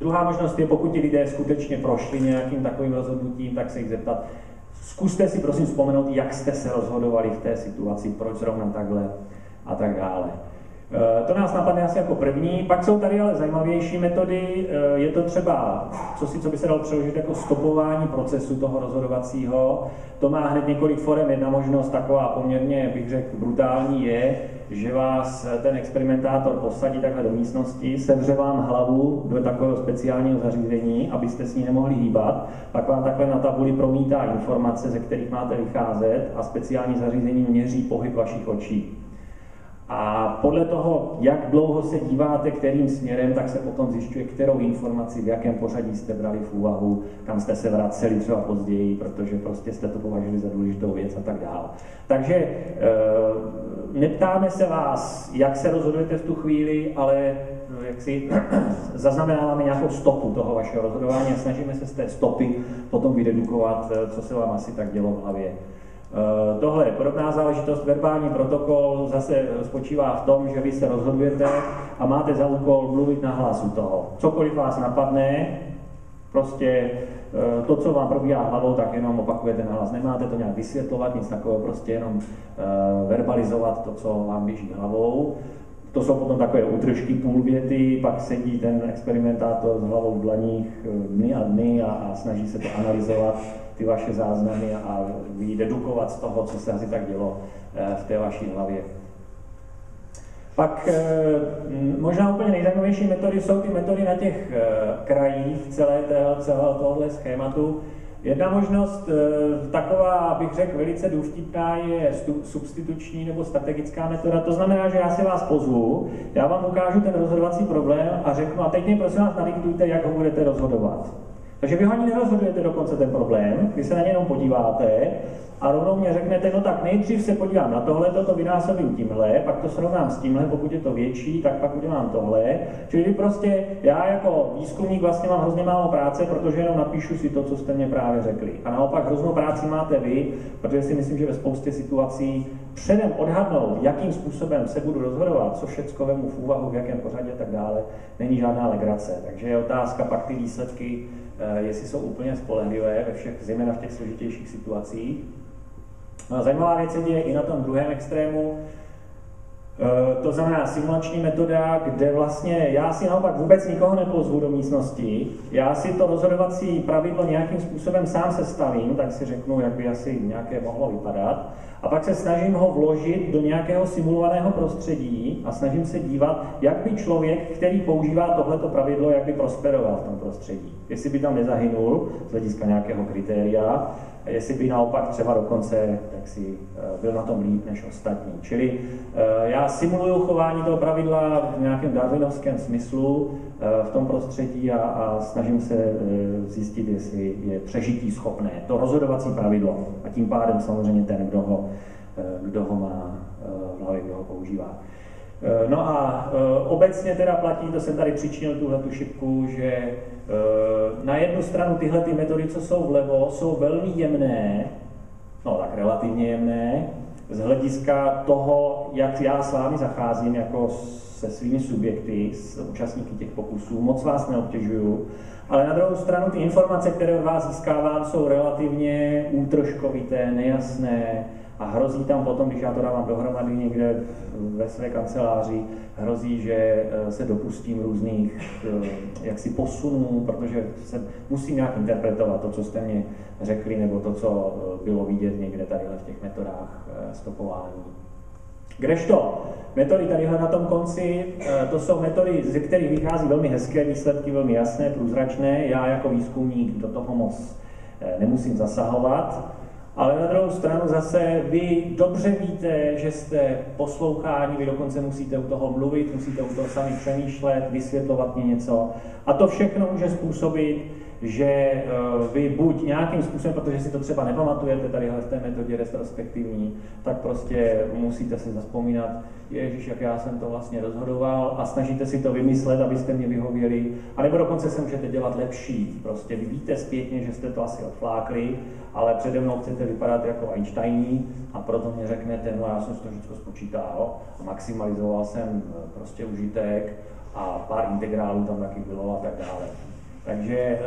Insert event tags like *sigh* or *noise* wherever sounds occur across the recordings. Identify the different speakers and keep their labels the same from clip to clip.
Speaker 1: Druhá možnost je, pokud ti lidé skutečně prošli nějakým takovým rozhodnutím, tak se jich zeptat, zkuste si prosím vzpomenout, jak jste se rozhodovali v té situaci, proč zrovna takhle a tak dále. Eh, to nás napadne asi jako první. Pak jsou tady ale zajímavější metody. Eh, je to třeba, co si, co by se dalo přeložit jako stopování procesu toho rozhodovacího. To má hned několik forem. Jedna možnost, taková poměrně, bych řekl, brutální, je, že vás ten experimentátor posadí takhle do místnosti, sevře vám hlavu do takového speciálního zařízení, abyste s ní nemohli hýbat, pak vám takhle na tabuli promítá informace, ze kterých máte vycházet a speciální zařízení měří pohyb vašich očí. A podle toho, jak dlouho se díváte, kterým směrem, tak se potom zjišťuje, kterou informaci, v jakém pořadí jste brali v úvahu, kam jste se vraceli třeba později, protože prostě jste to považovali za důležitou věc a tak dále. Takže e, neptáme se vás, jak se rozhodujete v tu chvíli, ale eh, jak si *clears throat* zaznamenáváme nějakou stopu toho vašeho rozhodování a snažíme se z té stopy potom vydedukovat, eh, co se vám asi tak dělo v hlavě tohle je podobná záležitost. Verbální protokol zase spočívá v tom, že vy se rozhodujete a máte za úkol mluvit na hlasu toho. Cokoliv vás napadne, prostě eh, to, co vám probíhá hlavou, tak jenom opakujete na hlas. Nemáte to nějak vysvětlovat, nic takového, prostě jenom eh, verbalizovat to, co vám běží hlavou. To jsou potom takové útržky půl věty, pak sedí ten experimentátor s hlavou v dlaních dny a dny a, a snaží se to analyzovat ty vaše záznamy a dedukovat z toho, co se asi tak dělo eh, v té vaší hlavě. Pak eh, možná úplně nejzajímavější metody jsou ty metody na těch krajích celé tohohle schématu. Jedna možnost, taková, bych řekl, velice důvtipná, je substituční nebo strategická metoda. To znamená, že já si vás pozvu, já vám ukážu ten rozhodovací problém a řeknu, a teď mě prosím vás nadiktujte, jak ho budete rozhodovat. Takže vy ho ani nerozhodujete dokonce ten problém, vy se na ně jenom podíváte a rovnou mě řeknete, no tak nejdřív se podívám na tohle, to vynásobím tímhle, pak to srovnám s tímhle, pokud je to větší, tak pak udělám tohle. Čili vy prostě, já jako výzkumník vlastně mám hrozně málo práce, protože jenom napíšu si to, co jste mě právě řekli. A naopak hroznou práci máte vy, protože si myslím, že ve spoustě situací předem odhadnout, jakým způsobem se budu rozhodovat, co všechno vemu v úvahu, v jakém pořadí a tak dále, není žádná legrace. Takže je otázka pak ty výsledky jestli jsou úplně spolehlivé ve všech, zejména v těch složitějších situacích. No a zajímavá věc děje i na tom druhém extrému, eh, to znamená simulační metoda, kde vlastně já si naopak vůbec nikoho nepozvu do místnosti, já si to rozhodovací pravidlo nějakým způsobem sám sestavím, tak si řeknu, jak by asi nějaké mohlo vypadat, a pak se snažím ho vložit do nějakého simulovaného prostředí a snažím se dívat, jak by člověk, který používá tohleto pravidlo, jak by prosperoval v tom prostředí. Jestli by tam nezahynul z hlediska nějakého kritéria, jestli by naopak třeba dokonce jak si, eh, byl na tom líp než ostatní. Čili eh, já simuluju chování toho pravidla v nějakém darwinovském smyslu eh, v tom prostředí a, a snažím se zjistit, jestli je přežití schopné. To rozhodovací pravidlo a tím pádem samozřejmě ten, kdo ho, kdo ho má v hlavě, kdo ho používá. No a obecně teda platí, to jsem tady přičinil tuhle tu šipku, že na jednu stranu tyhle ty metody, co jsou vlevo, jsou velmi jemné, no tak relativně jemné, z hlediska toho, jak já s vámi zacházím jako se svými subjekty, s účastníky těch pokusů, moc vás neobtěžuju, ale na druhou stranu ty informace, které od vás získávám, jsou relativně útržkovité, nejasné, a hrozí tam potom, když já to dávám dohromady někde ve své kanceláři, hrozí, že eh, se dopustím různých eh, jaksi posunů, protože se musím nějak interpretovat to, co jste mě řekli, nebo to, co eh, bylo vidět někde tady v těch metodách stopování. Kdežto metody tady na tom konci, to jsou metody, ze kterých vychází velmi hezké výsledky, velmi jasné, průzračné. Já jako výzkumník do toho moc nemusím zasahovat. Ale na druhou stranu zase vy dobře víte, že jste posloucháni, vy dokonce musíte u toho mluvit, musíte u toho sami přemýšlet, vysvětlovat mě něco. A to všechno může způsobit, že eh, vy buď nějakým způsobem, protože si to třeba nepamatujete tady v té metodě retrospektivní, tak prostě musíte si zaspomínat, Ježíš, jak já jsem to vlastně rozhodoval a snažíte si to vymyslet, abyste mě vyhověli. A nebo dokonce se můžete dělat lepší. Prostě vy víte zpětně, že jste to asi odflákli, ale přede mnou chcete vypadat jako Einsteini a proto mě řeknete, no já jsem si to všechno spočítal a maximalizoval jsem eh, prostě užitek a pár integrálů tam taky bylo a tak dále. Takže eh,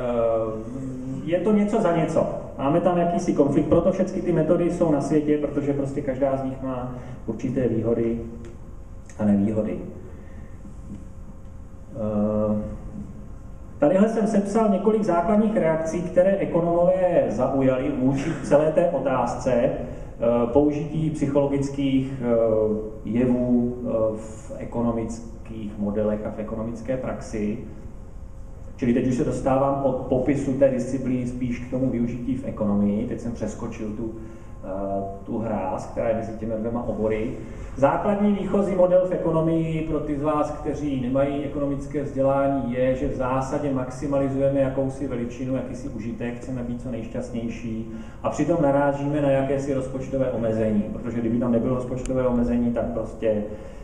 Speaker 1: je to něco za něco. Máme tam jakýsi konflikt, proto všechny ty metody jsou na světě, protože prostě každá z nich má určité výhody a nevýhody. Eh, tadyhle jsem sepsal několik základních reakcí, které ekonomové zaujaly vůči celé té otázce eh, použití psychologických jevů v ekonomických modelech a v ekonomické praxi. Čili teď už se dostávám od popisu té disciplíny spíš k tomu využití v ekonomii. Teď jsem přeskočil tu, uh, tu hráz, která je mezi těmi dvěma obory. Základní výchozí model v ekonomii pro ty z vás, kteří nemají ekonomické vzdělání, je, že v zásadě maximalizujeme jakousi veličinu, jakýsi užitek, chceme být co nejšťastnější a přitom narážíme na jakési rozpočtové omezení, protože kdyby tam nebylo rozpočtové omezení, tak prostě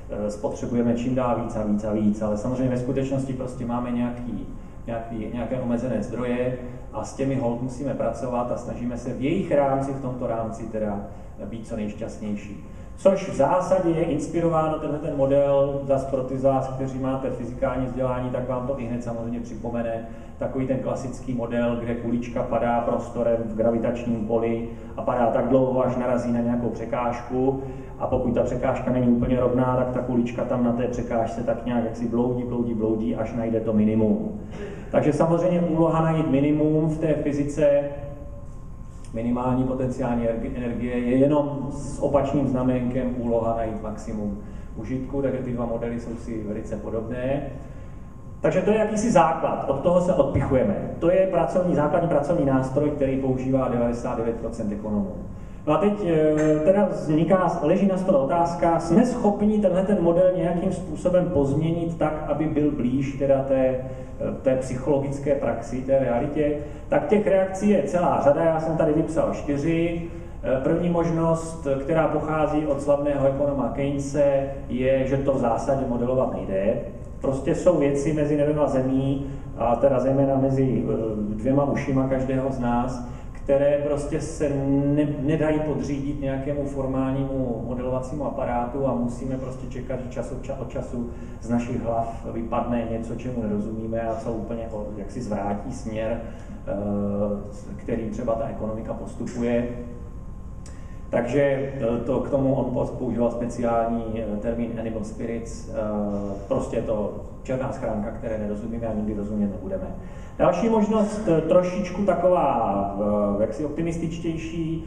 Speaker 1: eh, spotřebujeme čím dál víc a víc a víc, ale samozřejmě ve skutečnosti prostě máme nějaký nějaký, nějaké omezené zdroje a s těmi hold musíme pracovat a snažíme se v jejich rámci, v tomto rámci teda být co nejšťastnější. Což v zásadě je inspirováno tenhle ten model, zase pro ty z vás, kteří máte fyzikální vzdělání, tak vám to i hned samozřejmě připomene takový ten klasický model, kde kulička padá prostorem v gravitačním poli a padá tak dlouho, až narazí na nějakou překážku a pokud ta překážka není úplně rovná, tak ta kulička tam na té překážce tak nějak jaksi bloudí, bloudí, bloudí, až najde to minimum. Takže samozřejmě úloha najít minimum v té fyzice minimální potenciální energie je jenom s opačným znamenkem úloha najít maximum užitku, takže ty dva modely jsou si velice podobné. Takže to je jakýsi základ, od toho se odpichujeme. To je pracovní, základní pracovní nástroj, který používá 99% ekonomů. No a teď eh, teda vzniká, leží na stole otázka, jsme schopni tenhle ten model nějakým způsobem pozměnit tak, aby byl blíž teda té, eh, té psychologické praxi, té realitě, tak těch reakcí je celá řada, já jsem tady vypsal čtyři. Eh, první možnost, která pochází od slavného ekonoma Keynese, je, že to v zásadě modelovat nejde. Prostě jsou věci mezi nebem a zemí, a teda zejména mezi dvěma ušima každého z nás, které prostě se ne, nedají podřídit nějakému formálnímu modelovacímu aparátu a musíme prostě čekat, že čas od, ča, od času z našich hlav vypadne něco, čemu nerozumíme a co úplně jak si zvrátí směr, eh, který třeba ta ekonomika postupuje. Takže eh, to, k tomu on používal speciální eh, termín animal spirits, prostě je to černá schránka, které nerozumíme a nikdy rozumět nebudeme. Další možnost, eh, trošičku taková eh, jaksi optimističtější,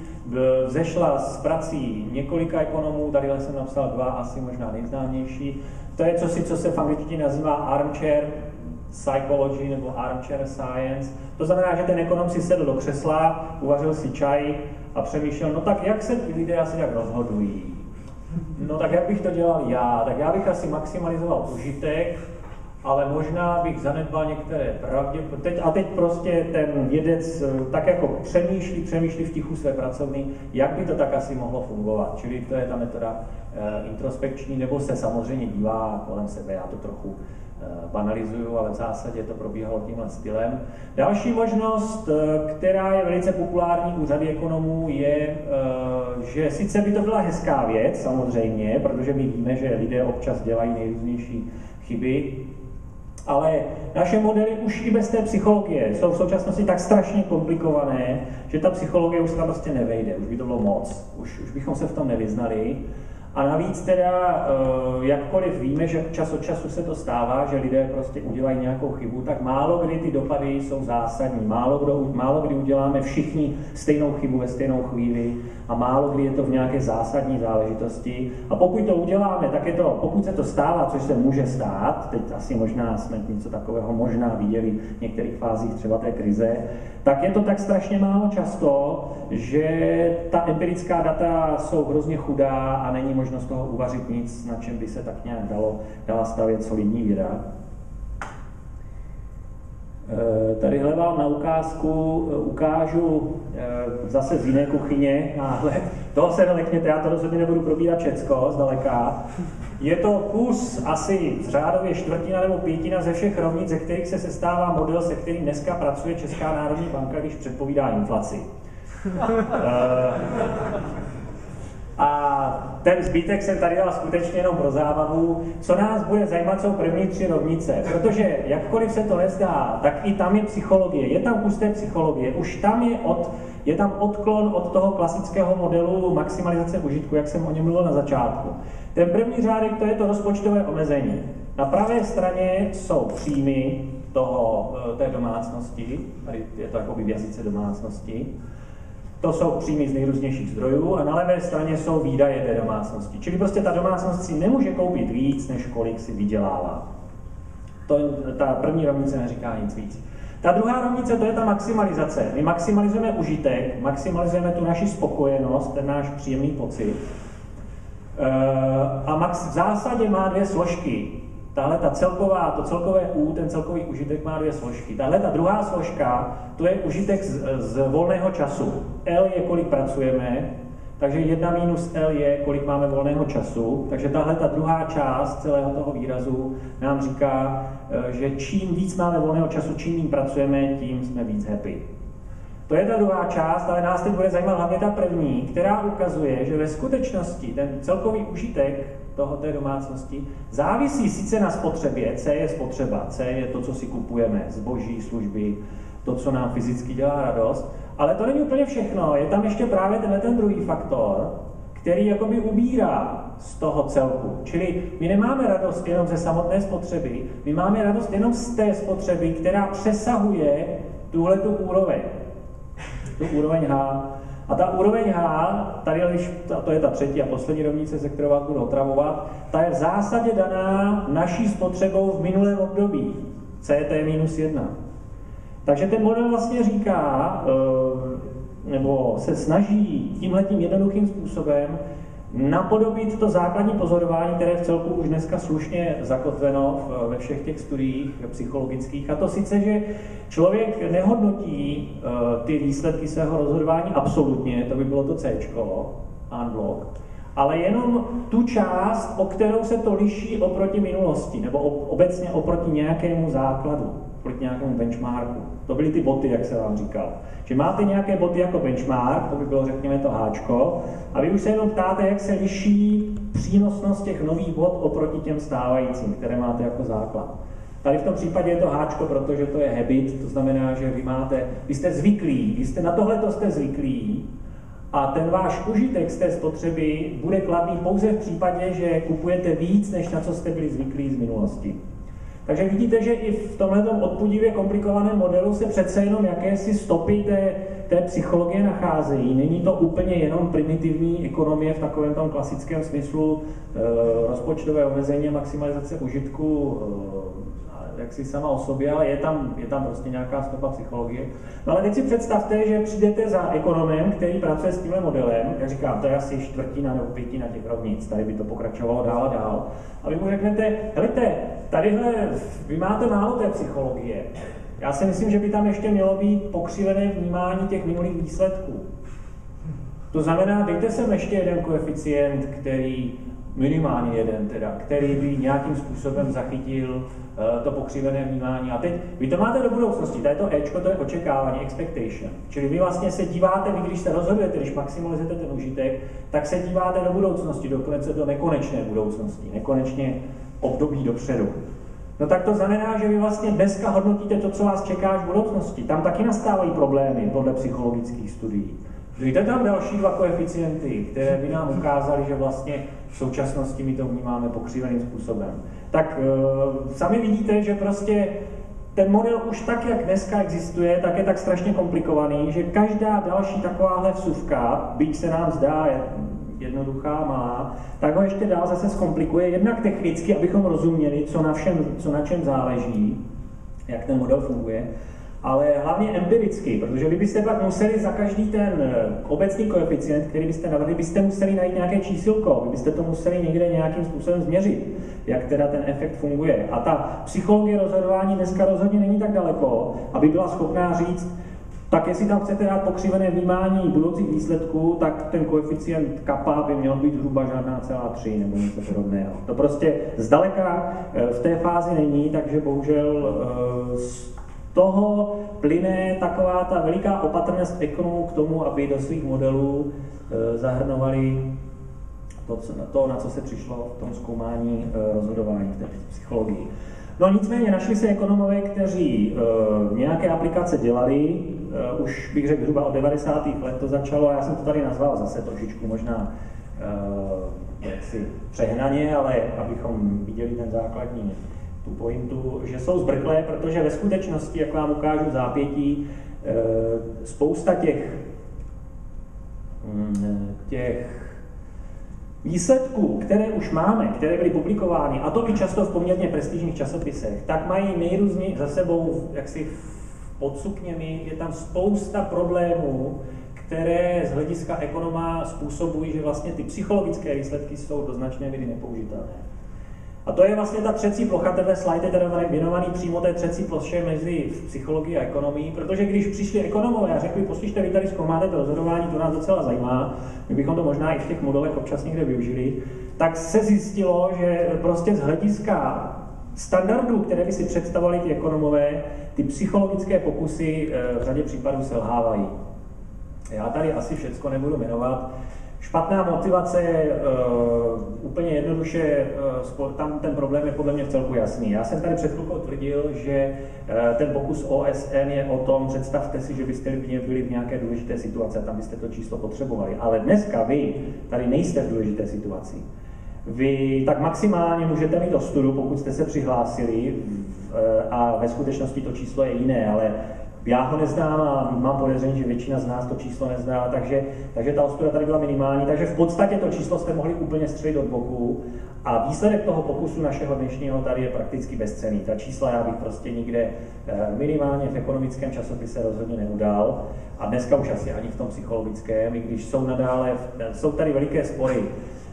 Speaker 1: vzešla z prací několika ekonomů, tady jsem napsal dva, asi možná nejznámější. To je cosi, co se v angličtině nazývá armchair psychology nebo armchair science. To znamená, že ten ekonom si sedl do křesla, uvařil si čaj a přemýšlel, no tak jak se ti lidé asi tak rozhodují? No tak jak bych to dělal já? Tak já bych asi maximalizoval užitek, ale možná bych zanedbal některé pravdě. Teď, a teď prostě ten vědec eh, tak jako přemýšlí, přemýšlí v tichu své pracovny, jak by to tak asi mohlo fungovat. Čili to je ta metoda e, introspekční, nebo se samozřejmě dívá kolem sebe, já to trochu e, banalizuju, ale v zásadě to probíhalo tímhle stylem. Další možnost, která je velice populární u řady ekonomů, je, že sice by to byla hezká věc, samozřejmě, protože my víme, že lidé občas dělají nejrůznější chyby, ale naše modely už i bez té psychologie jsou v současnosti tak strašně komplikované, že ta psychologie už se tam prostě nevejde, už by to bylo moc, už, už bychom se v tom nevyznali. A navíc teda, eh, jakkoliv víme, že čas od času se to stává, že lidé prostě udělají nějakou chybu, tak málo kdy ty dopady jsou zásadní. Málo, kdo, málo kdy uděláme všichni stejnou chybu ve stejnou chvíli a málo kdy je to v nějaké zásadní záležitosti. A pokud to uděláme, tak je to, pokud se to stává, což se může stát, teď asi možná jsme něco takového možná viděli v některých fázích třeba té krize, tak je to tak strašně málo často, že ta empirická data jsou hrozně chudá a není možno z toho uvařit nic, na čem by se tak nějak dalo, dala stavět solidní věda. Eh, tadyhle vám na ukázku eh, ukážu eh, zase z jiné kuchyně, náhle. Toho se nelekněte, já to rozhodně nebudu probírat všecko zdaleka. Je to kus asi řádově čtvrtina nebo pětina ze všech rovnic, ze kterých se sestává model, se kterým dneska pracuje Česká národní banka, když předpovídá inflaci. a ten zbytek jsem tady dal skutečně jenom pro zábavu. Co nás bude zajímat, jsou první tři rovnice, protože jakkoliv se to nezdá, tak i tam je psychologie, je tam kus té psychologie, už tam je od, je tam odklon od toho klasického modelu maximalizace užitku, jak jsem o něm mluvil na začátku. Ten první řádek to je to rozpočtové omezení. Na pravé straně jsou příjmy toho, eh, té domácnosti, tady je to jako v jazyce domácnosti, to jsou příjmy z nejrůznějších zdrojů a na levé straně jsou výdaje té domácnosti. Čili prostě ta domácnost si nemůže koupit víc, než kolik si vydělává. To, ta první rovnice neříká nic víc. Ta druhá rovnice, to je ta maximalizace. My maximalizujeme užitek, maximalizujeme tu naši spokojenost, ten náš příjemný pocit. Eh, a max v zásadě má dvě složky. Tahle ta celková, to celkové U, ten celkový užitek má dvě složky. Tahle ta druhá složka, to je užitek z, z volného času. L je, kolik pracujeme, takže 1 minus L je, kolik máme volného času. Takže tahle ta druhá část celého toho výrazu nám říká, eh, že čím víc máme volného času, čím méně pracujeme, tím jsme víc happy. To je ta druhá část, ale nás teď bude zajímat hlavně ta první, která ukazuje, že ve skutečnosti ten celkový užitek toho té domácnosti závisí sice na spotřebě, C je spotřeba, C je to, co si kupujeme, zboží, služby, to, co nám fyzicky dělá radost, ale to není úplně všechno, je tam ještě právě tenhle ten druhý faktor, který jakoby ubírá z toho celku. Čili my nemáme radost jenom ze samotné spotřeby, my máme radost jenom z té spotřeby, která přesahuje tuhle tu úroveň. Tu úroveň H. A ta úroveň H, tady když, to je ta třetí a poslední rovnice, se kterou vás budu otravovat, ta je v zásadě daná naší spotřebou v minulém období. CT minus 1. Takže ten model vlastně říká, eh, nebo se snaží tímhletím jednoduchým způsobem napodobit to základní pozorování, které v celku už dneska slušně zakotveno ve všech těch studiích psychologických. A to sice, že člověk nehodnotí eh, ty výsledky svého rozhodování absolutně, to by bylo to C, unblock, ale jenom tu část, o kterou se to liší oproti minulosti, nebo obecně oproti nějakému základu, oproti nějakému benchmarku. To byly ty boty, jak se vám říkal. Že máte nějaké boty jako benchmark, to by bylo řekněme to háčko, a vy už se jenom ptáte, jak se liší přínosnost těch nových bot oproti těm stávajícím, které máte jako základ. Tady v tom případě je to háčko, protože to je habit, to znamená, že vy máte, vy jste zvyklí, vy jste na tohle to jste zvyklí a ten váš užitek z té spotřeby bude kladný pouze v případě, že kupujete víc, než na co jste byli zvyklí z minulosti. Takže vidíte, že i v tomhle odpudivě komplikovaném modelu se přece jenom jakési stopy té, té psychologie nacházejí. Není to úplně jenom primitivní ekonomie v takovém tom klasickém smyslu e, rozpočtové omezení a maximalizace užitku e, jak si sama o sobě, ale je tam, je tam prostě nějaká stopa psychologie. No ale teď si představte, že přijdete za ekonomem, který pracuje s tímhle modelem, jak říkám, to je asi čtvrtina nebo pětina těch rovnic, tady by to pokračovalo dál a dál. A vy mu řeknete, helejte, tadyhle, vy máte málo té psychologie. Já si myslím, že by tam ještě mělo být pokřivené vnímání těch minulých výsledků. To znamená, dejte sem ještě jeden koeficient, který minimálně jeden teda, který by nějakým způsobem zachytil uh, to pokřivené vnímání. A teď vy to máte do budoucnosti, tady to Ečko, to je očekávání, expectation. Čili vy vlastně se díváte, vy když se rozhodujete, když maximalizujete ten užitek, tak se díváte do budoucnosti, dokonce do nekonečné budoucnosti, nekonečně období dopředu. No tak to znamená, že vy vlastně dneska hodnotíte to, co vás čeká v budoucnosti. Tam taky nastávají problémy podle psychologických studií. Dojde tam další dva koeficienty, které by nám ukázaly, že vlastně v současnosti my to vnímáme pokřiveným způsobem. Tak e, sami vidíte, že prostě ten model už tak, jak dneska existuje, tak je tak strašně komplikovaný, že každá další takováhle vsuvka, byť se nám zdá jednoduchá, má, tak ho ještě dál zase zkomplikuje, jednak technicky, abychom rozuměli, co na, všem, co na čem záleží, jak ten model funguje, ale hlavně empiricky, protože vy byste pak museli za každý ten eh, obecný koeficient, který byste navrhli, byste museli najít nějaké čísilko, vy byste to museli někde nějakým způsobem změřit, jak teda ten efekt funguje. A ta psychologie rozhodování dneska rozhodně není tak daleko, aby byla schopná říct, tak jestli tam chcete dát pokřivené vnímání budoucích výsledků, tak ten koeficient kappa by měl být zhruba žádná celá tři nebo něco podobného. To prostě zdaleka eh, v té fázi není, takže bohužel eh, toho plyne taková ta veliká opatrnost ekonomů k tomu, aby do svých modelů e, zahrnovali to, to, na co se přišlo v tom zkoumání e, rozhodování v té psychologii. No nicméně našli se ekonomové, kteří e, nějaké aplikace dělali, e, už bych řekl zhruba od 90. let to začalo, já jsem to tady nazval zase trošičku možná e, jaksi přehnaně, ale abychom viděli ten základní tu pointu, že jsou zbrklé, protože ve skutečnosti, jak vám ukážu zápětí, e, spousta těch, mm, těch výsledků, které už máme, které byly publikovány, a to i často v poměrně prestižních časopisech, tak mají nejrůzněji za sebou jaksi pod sukněmi, je tam spousta problémů, které z hlediska ekonoma způsobují, že vlastně ty psychologické výsledky jsou do značné míry nepoužitelné. A to je vlastně ta třecí plocha, tenhle slide je teda věnovaný přímo té třecí ploše mezi psychologií a ekonomií, protože když přišli ekonomové a řekli, poslyšte, vy tady zkoumáte to rozhodování, to nás docela zajímá, my bychom to možná i v těch modelech občas někde využili, tak se zjistilo, že prostě z hlediska standardů, které by si představovali ty ekonomové, ty psychologické pokusy eh, v řadě případů selhávají. Já tady asi všecko nebudu jmenovat, Špatná motivace, uh, úplně jednoduše, uh, tam ten problém je podle mě celku jasný. Já jsem tady před chvilkou tvrdil, že uh, ten pokus OSN je o tom, představte si, že byste byli v nějaké důležité situaci tam byste to číslo potřebovali. Ale dneska vy tady nejste v důležité situaci. Vy tak maximálně můžete mít ostudu, pokud jste se přihlásili a ve skutečnosti to číslo je jiné, ale já ho neznám a mám podezření, že většina z nás to číslo nezná, takže, takže ta ostuda tady byla minimální, takže v podstatě to číslo jste mohli úplně střelit od boku. A výsledek toho pokusu našeho dnešního tady je prakticky bezcený. Ta čísla já bych prostě nikde eh, minimálně v ekonomickém časopise rozhodně neudal. A dneska už asi ani v tom psychologickém, i když jsou nadále, jsou tady veliké spory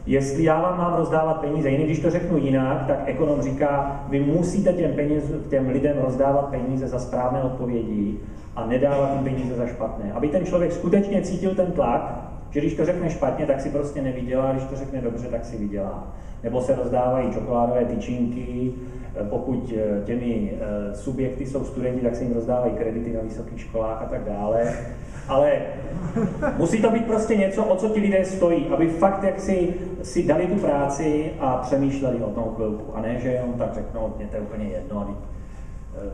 Speaker 1: Jestli já vám mám rozdávat peníze, jiný když to řeknu jinak, tak ekonom říká, vy musíte těm, peněz, těm lidem rozdávat peníze za správné odpovědi a nedávat jim peníze za špatné. Aby ten člověk skutečně cítil ten tlak, že když to řekne špatně, tak si prostě nevydělá, když to řekne dobře, tak si vydělá. Nebo se rozdávají čokoládové tyčinky, pokud eh, těmi eh, subjekty jsou studenti, tak se jim rozdávají kredity na vysokých školách a tak dále ale musí to být prostě něco, o co ti lidé stojí, aby fakt jak si, si dali tu práci a přemýšleli o tom chvilku. A ne, že jenom tak řeknou, mě to je úplně jedno, a eh,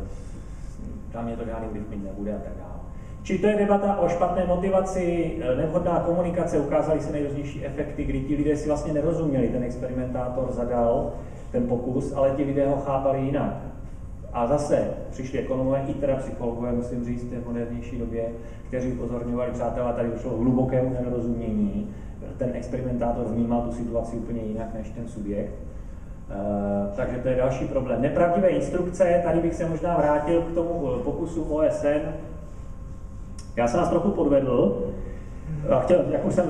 Speaker 1: tam mě to žádný vliv mít nebude a tak dále. Či to je debata o špatné motivaci, eh, nevhodná komunikace, ukázaly se nejrůznější efekty, kdy ti lidé si vlastně nerozuměli, ten experimentátor zadal ten pokus, ale ti lidé ho chápali jinak. A zase přišli ekonomové i teda psychologové, musím říct, v té modernější době, kteří upozorňovali, přátelé, tady došlo k hlubokému nerozumění. Ten experimentátor vnímal tu situaci úplně jinak než ten subjekt. Uh, takže to je další problém. Nepravdivé instrukce, tady bych se možná vrátil k tomu pokusu OSN. Já jsem vás trochu podvedl, a chtěl, jak už jsem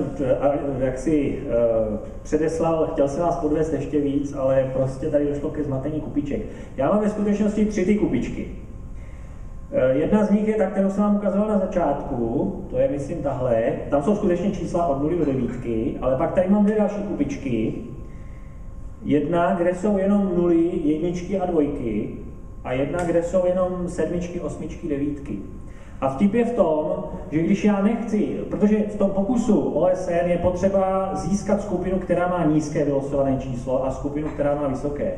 Speaker 1: jak si uh, předeslal, chtěl jsem vás podvést ještě víc, ale prostě tady došlo ke zmatení kupiček. Já mám ve skutečnosti tři ty kupičky. Jedna z nich je ta, kterou jsem vám ukazoval na začátku, to je myslím tahle, tam jsou skutečně čísla od 0 do 9, ale pak tady mám dvě další kupičky. Jedna, kde jsou jenom nuly, jedničky a dvojky, a jedna, kde jsou jenom sedmičky, osmičky, devítky. A vtip je v tom, že když já nechci, protože v tom pokusu OSN je potřeba získat skupinu, která má nízké vylosované číslo a skupinu, která má vysoké.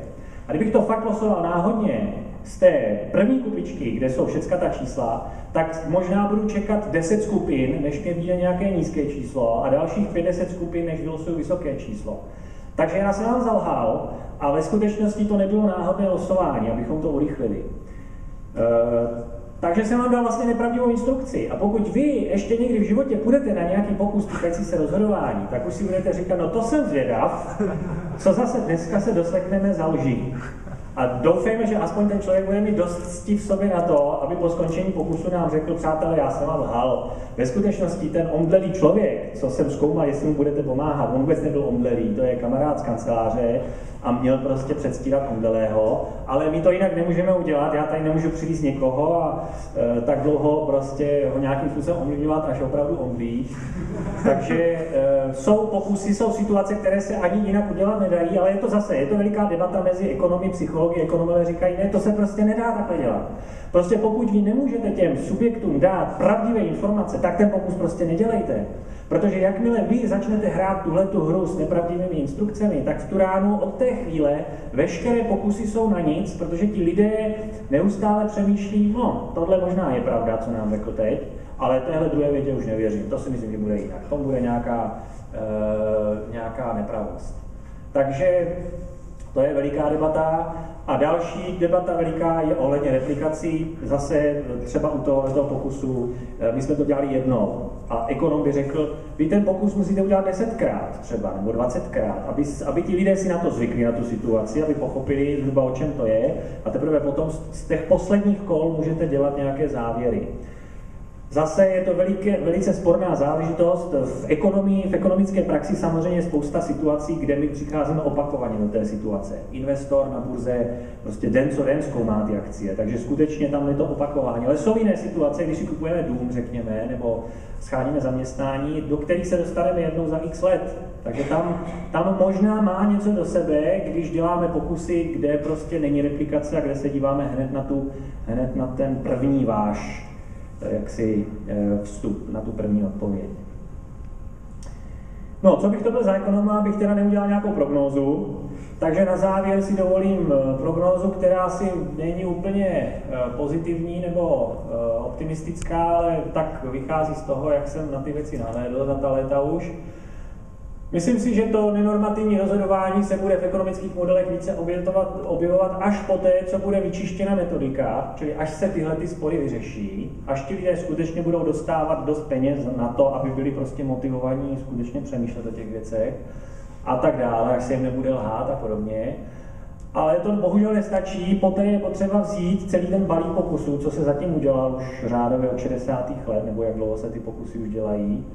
Speaker 1: A kdybych to fakt losoval náhodně z té první kupičky, kde jsou všechna ta čísla, tak možná budu čekat 10 skupin, než mě vyjde nějaké nízké číslo a dalších 50 skupin, než vylosuju vysoké číslo. Takže já jsem vám zalhal a ve skutečnosti to nebylo náhodné losování, abychom to urychlili. E takže jsem vám dal vlastně nepravdivou instrukci. A pokud vy ještě někdy v životě půjdete na nějaký pokus týkající se rozhodování, tak už si budete říkat, no to jsem zvědav, co zase dneska se doslechneme za lží. A doufejme, že aspoň ten člověk bude mít dost cti v sobě na to, aby po skončení pokusu nám řekl, přátelé, já jsem vám lhal. Ve skutečnosti ten omdlelý člověk, co jsem zkoumal, jestli mu budete pomáhat, on vůbec nebyl omdlelý, to je kamarád z kanceláře, a měl prostě předstírat omdlelého, ale my to jinak nemůžeme udělat, já tady nemůžu přivést někoho a e, tak dlouho prostě ho nějakým způsobem ovlivňovat, až opravdu omdlí. *laughs* Takže e, jsou pokusy, jsou situace, které se ani jinak udělat nedají, ale je to zase, je to veliká debata mezi ekonomy, psychologi, ekonomové říkají, ne, to se prostě nedá takhle dělat. Prostě pokud vy nemůžete těm subjektům dát pravdivé informace, tak ten pokus prostě nedělejte. Protože jakmile vy začnete hrát tuhle tu hru s nepravdivými instrukcemi, tak v tu ránu od té chvíle veškeré pokusy jsou na nic, protože ti lidé neustále přemýšlí, no, tohle možná je pravda, co nám řekl teď, ale téhle druhé větě už nevěřím, to si myslím, že bude jinak, tom bude nějaká, e, nějaká nepravost. Takže to je veliká debata. A další debata veliká je ohledně replikací. Zase třeba u tohoto pokusu, eh, my jsme to dělali jednou a ekonom by řekl, vy ten pokus musíte udělat desetkrát třeba, nebo dvacetkrát, aby, aby ti lidé si na to zvykli, na tu situaci, aby pochopili zhruba o čem to je a teprve potom z těch posledních kol můžete dělat nějaké závěry. Zase je to veliké, velice sporná záležitost. V ekonomii, v ekonomické praxi samozřejmě spousta situací, kde my přicházíme opakovaně do té situace. Investor na burze prostě den co den zkoumá ty akcie, takže skutečně tam je to opakování. Ale jsou jiné situace, když si kupujeme dům, řekněme, nebo scháníme zaměstnání, do kterých se dostaneme jednou za x let. Takže tam, tam možná má něco do sebe, když děláme pokusy, kde prostě není replikace a kde se díváme hned na, tu, hned na ten první váš jaksi eh, vstup na tu první odpověď. No, co bych to byl za ekonoma, abych teda neudělal nějakou prognózu, takže na závěr si dovolím eh, prognózu, která si není úplně eh, pozitivní nebo optimistická, ale tak vychází z toho, jak jsem na ty věci nahlédl za ta léta už. Myslím si, že to nenormativní rozhodování se bude v ekonomických modelech více objevovat, objevovat až poté, co bude vyčištěna metodika, čili až se tyhle ty spory vyřeší, až ti lidé skutečně budou dostávat dost peněz na to, aby byli prostě motivovaní skutečně přemýšlet o těch věcech a tak dále, až se jim nebude lhát a podobně. Ale to bohužel nestačí, poté je potřeba vzít celý ten balík pokusů, co se zatím udělal už řádově od 60. let, nebo jak dlouho se ty pokusy už dělají,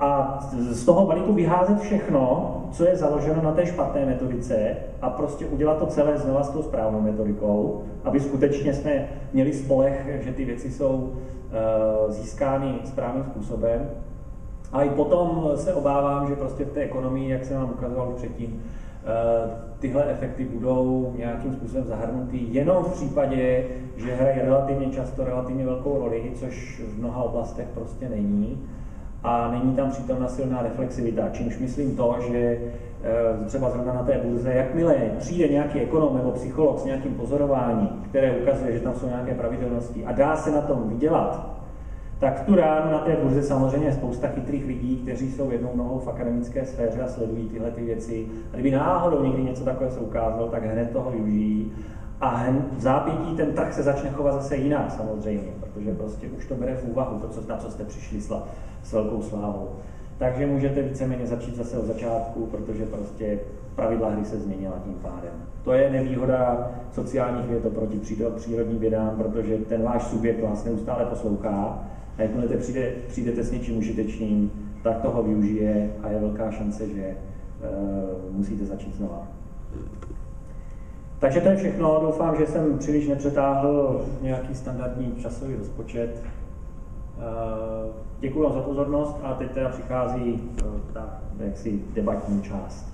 Speaker 1: a z toho balíku vyházet všechno, co je založeno na té špatné metodice a prostě udělat to celé znova s tou správnou metodikou, aby skutečně jsme měli spolech, že ty věci jsou uh, získány správným způsobem. A i potom se obávám, že prostě v té ekonomii, jak jsem vám ukazoval předtím, uh, tyhle efekty budou nějakým způsobem zahrnuty jenom v případě, že hrají relativně často relativně velkou roli, což v mnoha oblastech prostě není a není tam přítomna silná reflexivita, čímž myslím to, že eh, třeba zrovna na té burze, jakmile přijde nějaký ekonom nebo psycholog s nějakým pozorováním, které ukazuje, že tam jsou nějaké pravidelnosti a dá se na tom vydělat, tak tu ránu na té burze samozřejmě je spousta chytrých lidí, kteří jsou jednou nohou v akademické sféře a sledují tyhle ty věci. A kdyby náhodou někdy něco takového se ukázalo, tak hned toho využijí a v zápětí ten trh se začne chovat zase jinak samozřejmě, protože prostě už to bere v úvahu, to, co, na co jste přišli s, s velkou slávou. Takže můžete víceméně začít zase od začátku, protože prostě pravidla hry se změnila tím pádem. To je nevýhoda sociálních věd oproti přírodním vědám, protože ten váš subjekt vás neustále poslouchá a jakmile přijde, přijdete s něčím užitečným, tak toho využije a je velká šance, že uh, musíte začít znova. Takže to je všechno. Doufám, že jsem příliš nepřetáhl nějaký standardní časový rozpočet. Eh, Děkuji vám za pozornost a teď teda přichází eh, ta jaksi debatní část.